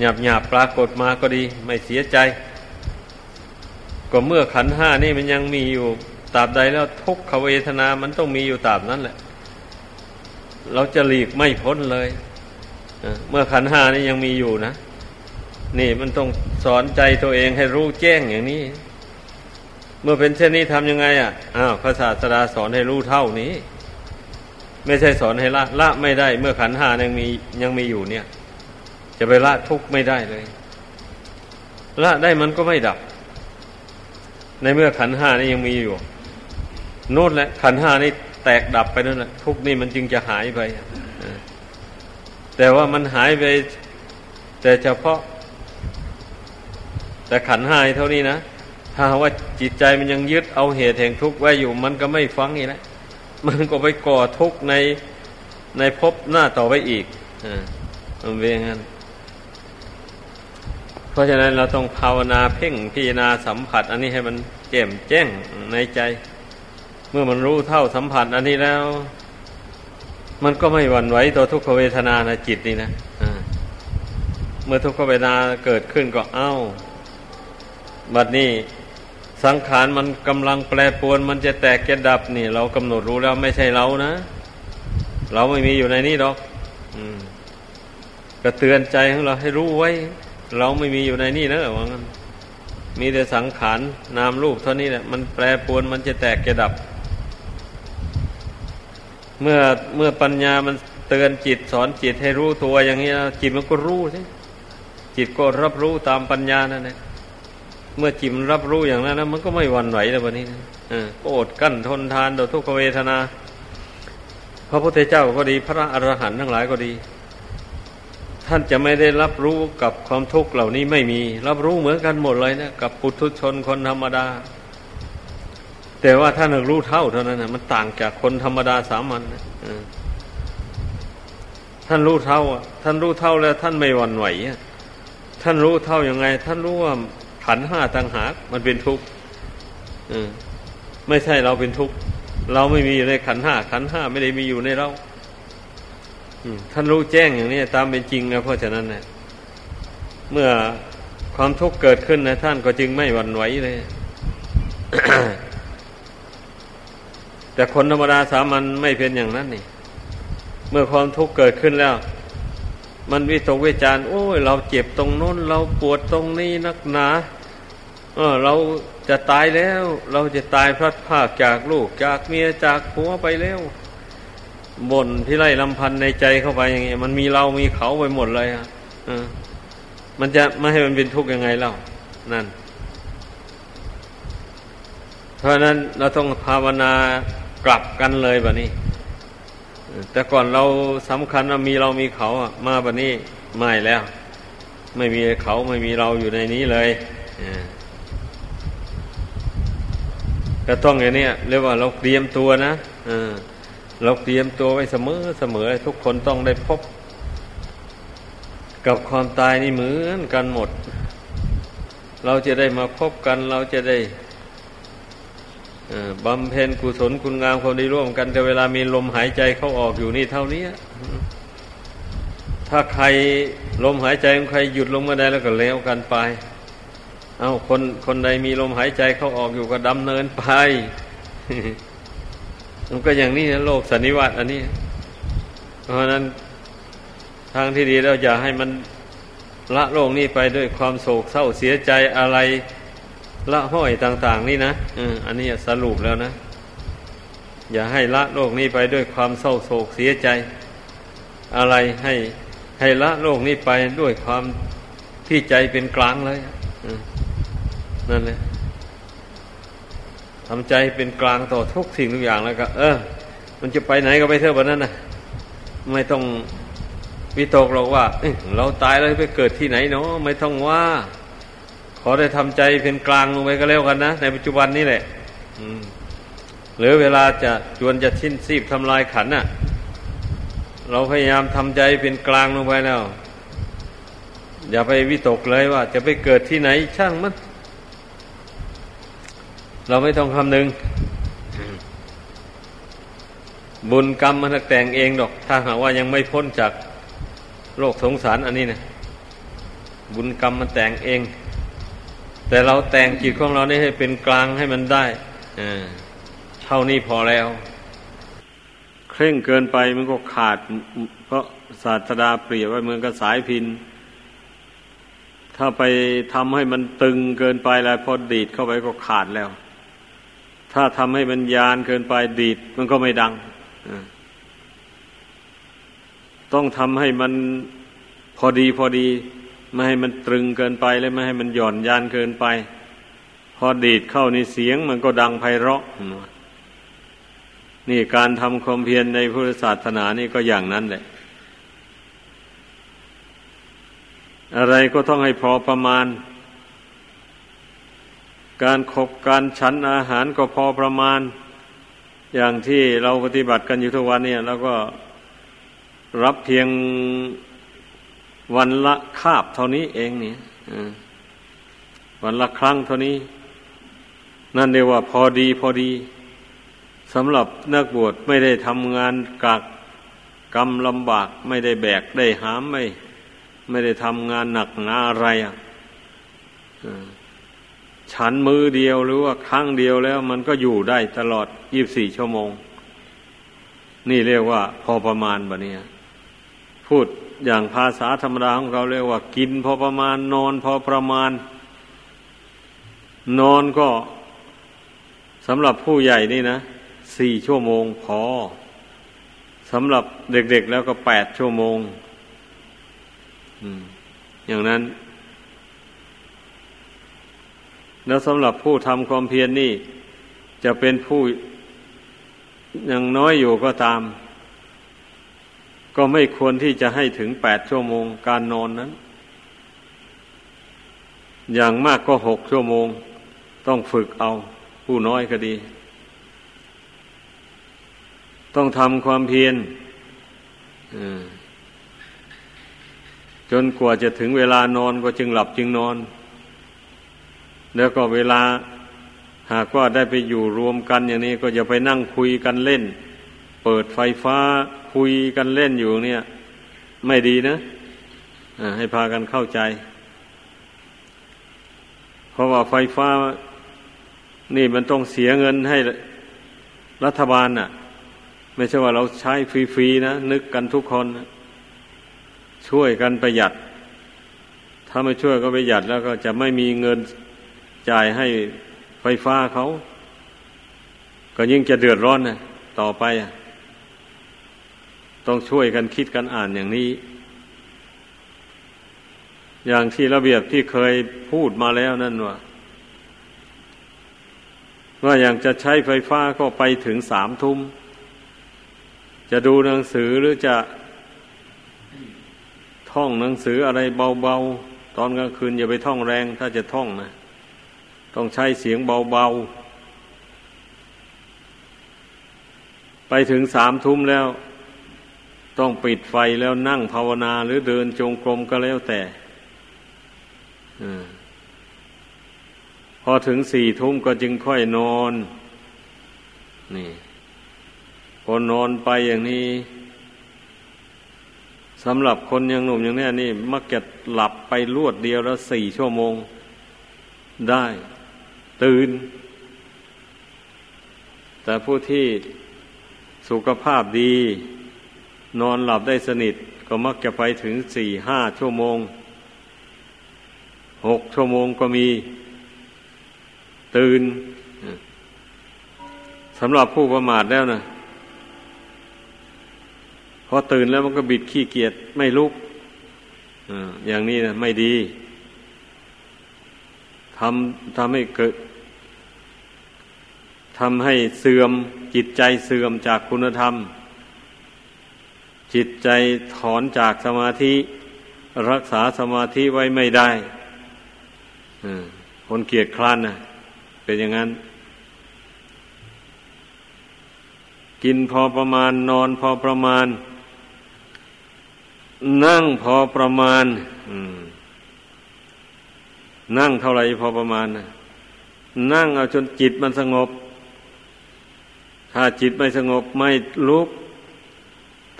หยาบหยาบปรากฏมาก็ดี ไม่เสียใจ ก็เมื่อขันห้านี่มันยังมีอยู่ตราบใดแล้วทุกขเวทนามันต้องมีอยู่ตราบนั้นแหละ เราจะหลีกไม่พ้นเลยเมื่อขันห้านี่ยังมีอยู่นะ นี่มันต้องสอนใจตัวเองให้รู้แจ้งอย่างนี้ เมื่อเป็นเช่นนี้ทำยังไง อะอ้าวพระศาสดาสอนให้รู้เท่านี้ ไม่ใช่สอนให้ละละไม่ได้ เมื่อขันหายังมียังมีอยู่เนี่ย จะไปละทุกข์ไม่ได้เลย ละได้มันก็ไม่ดับ ในเมื่อขันห้านี่ยังมีอยู่ โน่นแหละ ขันห้านี่แตกดับไปนั่นแหละทุกนี่มันจึงจะหายไปแต่ว่ามันหายไป แต่เฉพาะ แต่ขันห้าเท่านี้นะถ้าว่าจิตใจมันยังยึดเอาเหตุแห่งทุกข์ไว้อยู่ มันก็ไม่ฟังอีกแล้ว มันก็ไปก่อทุกข์ในในภพหน้าต่อไปอีกอ่ามันเป็นอย่างนั้นเพราะฉะนั้นเราต้องภาวนาเพ่งพิจารณาสัมผัส อันนี้ให้มันแจ่มแจ้งในใจ เมื่อมันรู้เท่าสัมผัส อันนี้แล้ว มันก็ไม่หวั่นไหวต่อทุกขเวทนาในจิตนี่นะะเมื่อทุกขเวทนาเกิดขึ้นก็เอา้า บัดนี้ สังขารมันกำลังแปรปวน มันจะแตกจะดับนี่ เรากำหนดรู้แล้วไม่ใช่เรานะ เราไม่มีอยู่ในนี้หรอกก็เตือนใจของเราให้รู้ไว้ เราไม่มีอยู่ในนี่นะว่างั้นมีแต่สังขารนามรูปเท่านี้แหละมันแปรปวนมันจะแตกจะดับ เมื่อเมื่อปัญญามันเตือนจิตสอนจิตให้รู้ตัวอย่างนี้จิตมันก็รู้ใช่จิตก็รับรู้ตามปัญญานั่นแหละ เมื่อจิมรับรู้อย่างนั้นนะมันก็ไม่หวั่นไหวแล้ววันนี้นะก็อดกั้นทนทานต่อทุกขเวทนา พระพุทธเจ้าก็ดี พระอรหันต์ทั้งหลายก็ดี ท่านจะไม่ได้รับรู้กับความทุกข์เหล่านี้ไม่มี รับรู้เหมือนกันหมดเลยนะกับปุถุชนคนธรรมดา แต่ว่าท่านรู้เท่าเท่านั้นนะมันต่างจากคนธรรมดาสามัญนะท่านรู้เท่าท่านรู้เท่าแล้ว ท่านไม่หวั่นไหวท่านรู้เท่ายังไง ท่านรู้ว่า ขันห้าต่างหากมันเป็นทุกข์ไม่ใช่เราเป็นทุกข์เราไม่มีอยู่ในขันห้าขันห้าไม่ได้มีอยู่ในเราท่านรู้แจ้งอย่างนี้ตามเป็นจริงนะเพราะฉะนั้นเนี่ยเมื่อความทุกข์เกิดขึ้นนะท่านก็จึงไม่หวั่นไหวเลย แต่คนธรรมดาสามัญไม่เป็นอย่างนั้นนี่ เมื่อความทุกข์เกิดขึ้นแล้ว มันวิตกวิจารโอ้ย เราเจ็บตรงโน้น เราปวดตรงนี้นักหนาเออเราจะตายแล้ว เราจะตายพลัดพรากจากลูกจากเมียจากผัวไปแล้วบ่นที่ไล่ลำพันในใจเข้าไปอย่างเงี้ยมันมีเรามีเขาไปหมดเลยอะมันจะไม่ให้มันเป็นทุกข์ยังไงเล่านั่น เพราะนั้นเราต้องภาวนากลับกันเลยแบบนี้ แต่ก่อนเราสำคัญว่ามีเรามีเขาอะมาแบบนี้ไม่แล้ว ไม่มีเขาไม่มีเราอยู่ในนี้เลยก็ต้องอย่างนี้เรียกว่าเราเตรียมตัวนะเราเตรียมตัวไว้เสมอเสมอทุกคนต้องได้พบ กับความตายนี่เหมือนกันหมด เราจะได้มาพบกัน เราจะได้ บำเพ็ญกุศลคุณงามความดีร่วมกัน แต่เวลามีลมหายใจเข้าออกอยู่นี่เท่านี้ถ้าใครลมหายใจของใครหยุดลงมาได้แล้วก็แล้วกันไป เอาคนคนใดมีลมหายใจเข้าออกอยู่ก็ดำเนินไปมันก็อย่างนี้นะโลกสันนิวัตอันนี้ เพราะนั้นทางที่ดีเราจะให้มันละโลกนี้ไปด้วยความโศกเศร้าเสียใจอะไร ละห้อยต่าง ๆ นี่นะอันนี้สรุปแล้วนะ อย่าให้ละโลกนี้ไปด้วยความเศร้าโศกเสียใจ อะไรให้ให้ละโลกนี้ไปด้วยความที่ใจเป็นกลางเลยนั่นแหละทำใจเป็นกลางต่อทุกสิ่งทุกอย่างแล้วก็ เออ มันจะไปไหนก็ไปเถอะแบบนั้นนะไม่ต้องวิตกหรอกว่าเราตายแล้วไปเกิดที่ไหนเนาะไม่ต้องว่า ขอได้ทำใจเป็นกลางลงไปก็แล้วกันนะ ในปัจจุบันนี้แหละหรือเวลาจะจวนจะชิ้นซีบทำลายขันน่ะ เราพยายามทำใจเป็นกลางลงไปแล้ว อย่าไปวิตกเลยว่า จะไปเกิดที่ไหนช่างมันเราไม่ต้องคำนึง บุญกรรมมันแต่งเองดอก ถ้าหากว่ายังไม่พ้นจากโลกสงสารอันนี้นะบุญกรรมมันแต่งเอง แต่เราแต่งจิตของเรานี่ให้เป็นกลางให้มันได้เท่านี้พอแล้ว เคร่งเกินไปมันก็ขาด เพราะศาสดาเปรียบไว้เหมือนกับสายพิน ถ้าไปทำให้มันตึงเกินไปแล้วพอดีดเข้าไปก็ขาดแล้ว ถ้าทำให้มันยานเกินไปดีดมันก็ไม่ดังต้องทำให้มันพอดีพอดี ไม่ให้มันตรึงเกินไปและไม่ให้มันหย่อนยานเกินไป พอดีดเข้าในเสียงมันก็ดังไพเราะ นี่การทำความเพียรในพุทธศาสนานี่ก็อย่างนั้นแหละ อะไรก็ต้องให้พอประมาณ การขบการฉันอาหารก็พอประมาณ อย่างที่เราปฏิบัติกันอยู่ทุกวันเนี่ย แล้วก็รับเพียง วันละคาบเท่านี้เองเนี่ยวันละครั้งเท่านี้ นั่นเรียกว่าพอดีพอดีสำหรับนักบวชไม่ได้ทำงานกักกรรมลำบาก ไม่ได้แบกได้หามไม่ ไม่ได้ทำงานหนักหนาอะไรอะฉันมือเดียวหรือว่าครั้งเดียวแล้ว มันก็อยู่ได้ตลอดยี่บสี่ชั่วโมง นี่เรียกว่าพอประมาณบะเนี่ยพูด อย่างภาษาธรรมดาของเขาเรียกว่า กินพอประมาณ นอนพอประมาณ นอนก็สำหรับผู้ใหญ่นี่นะสี่ชั่วโมงพอสำหรับเด็กๆแล้วก็แปดชั่วโมงอย่างนั้น แล้วสำหรับผู้ทำความเพียรนนี่ จะเป็นผู้ยังน้อยอยู่ก็ตาม ก็ไม่ควรที่จะให้ถึงแปดชั่วโมงการนอนนั้น อย่างมากก็หกชั่วโมง ต้องฝึกเอา ผู้น้อยก็ดี ต้องทำความเพียรจนกว่าจะถึงเวลานอนก็จึงหลับจึงนอน แล้วก็เวลาหากว่าได้ไปอยู่รวมกันอย่างนี้ก็อย่าไปนั่งคุยกันเล่น เปิดไฟฟ้าคุยกันเล่นอยู่เนี่ย ไม่ดีนะให้พากันเข้าใจ เพราะว่าไฟฟ้า นี่มันต้องเสียเงินให้รัฐบาลน่ะ ไม่ใช่ว่าเราใช้ฟรีๆนะ นึกกันทุกคน ช่วยกันประหยัด ถ้าไม่ช่วยก็ประหยัดแล้วก็จะไม่มีเงินจ่ายให้ไฟฟ้าเขา ก็ยิ่งจะเดือดร้อนนะต่อไปอะ ต้องช่วยกันคิดกันอ่านอย่างนี้ อย่างที่ระเบียบที่เคยพูดมาแล้วนั่นว่าว่าอย่างจะใช้ไฟฟ้าก็ไปถึงสามทุ่ม จะดูหนังสือหรือจะท่องหนังสืออะไรเบาๆ ตอนกลางคืนอย่าไปท่องแรง ถ้าจะท่องนะ ต้องใช้เสียงเบาๆ ไปถึงสามทุ่มแล้ว ต้องปิดไฟแล้วนั่งภาวนาหรือเดินจงกรมก็แล้วแต่พอถึงสี่ทุ่มก็จึงค่อยนอน นี่พอนอนไปอย่างนี้สำหรับคนยังหนุ่มอย่างนี้นี่ มักจะหลับไปรวดเดียวแล้วสี่ชั่วโมง ได้ ตื่น แต่ผู้ที่สุขภาพดี นอนหลับได้สนิทก็มักจะไปถึงสี่ห้าชั่วโมงหกชั่วโมงก็มีตื่นสำหรับผู้ประมาทแล้วนะพอตื่นแล้วมันก็บิดขี้เกียจไม่ลุกอย่างนี้นะไม่ดีทำทำให้เกิดทำให้เสื่อมจิตใจเสื่อมจากคุณธรรม จิตใจถอนจากสมาธิ รักษาสมาธิไว้ไม่ได้คนเกียจคร้านนะเป็นอย่างนั้น กินพอประมาณนอนพอประมาณ นั่งพอประมาณนั่งเท่าไหร่พอประมาณนะนั่งเอาจนจิตมันสงบ ถ้าจิตไม่สงบไม่ลุก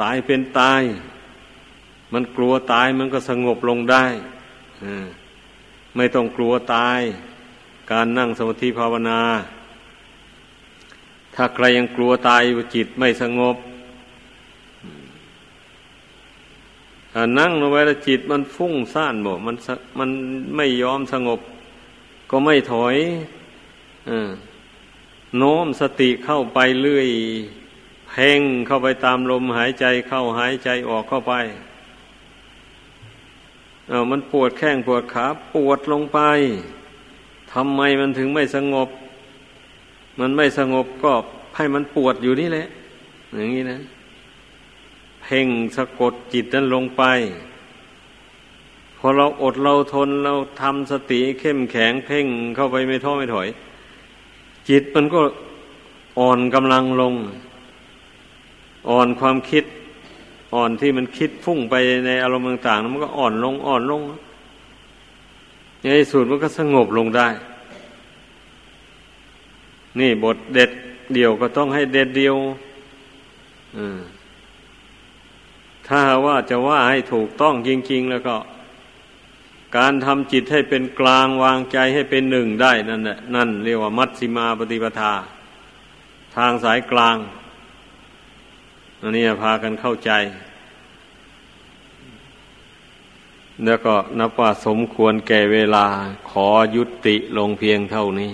ตายเป็นตาย มันกลัวตายมันก็สงบลงได้ไม่ต้องกลัวตาย การนั่งสมาธิภาวนา ถ้าใครยังกลัวตายจิตไม่สงบถ้านั่งลงไปแล้วจิตมันฟุ้งซ่านบ่มันมันไม่ยอมสงบ ก็ไม่ถอยอโน้มสติเข้าไปเรื่อย เพ่งเข้าไปตามลมหายใจเข้าหายใจออกเข้าไปอามันปวดแข้งปวดขาปวดลงไปทำไมมันถึงไม่สงบ มันไม่สงบก็ให้มันปวดอยู่นี่แหละ อย่างนี้นะ เพ่งสะกดจิตนั้นลงไปพอเราอดเราทนเราทำสติเข้มแข็งเพ่งเข้าไปไม่ท้อไม่ถอย จิตมันก็อ่อนกำลังลง อ่อนความคิด อ่อนที่มันคิดฟุ้งไปในอารมณ์ต่างๆ มันก็อ่อนลงอ่อนลงในสุดมันก็สงบลงได้ นี่บทเด็ดเดียวก็ต้องให้เด็ดเดียวถ้าว่าจะว่าให้ถูกต้องจริง ๆ แล้วก็ การทำจิตให้เป็นกลางวางใจให้เป็นหนึ่งได้นั่นแหละนั่นเรียกว่ามัชสิมาปฏิปทา ทางสายกลาง อันนี้พากันเข้าใจ แล้วก็นับว่าสมควรแก่เวลาขอยุติลงเพียงเท่านี้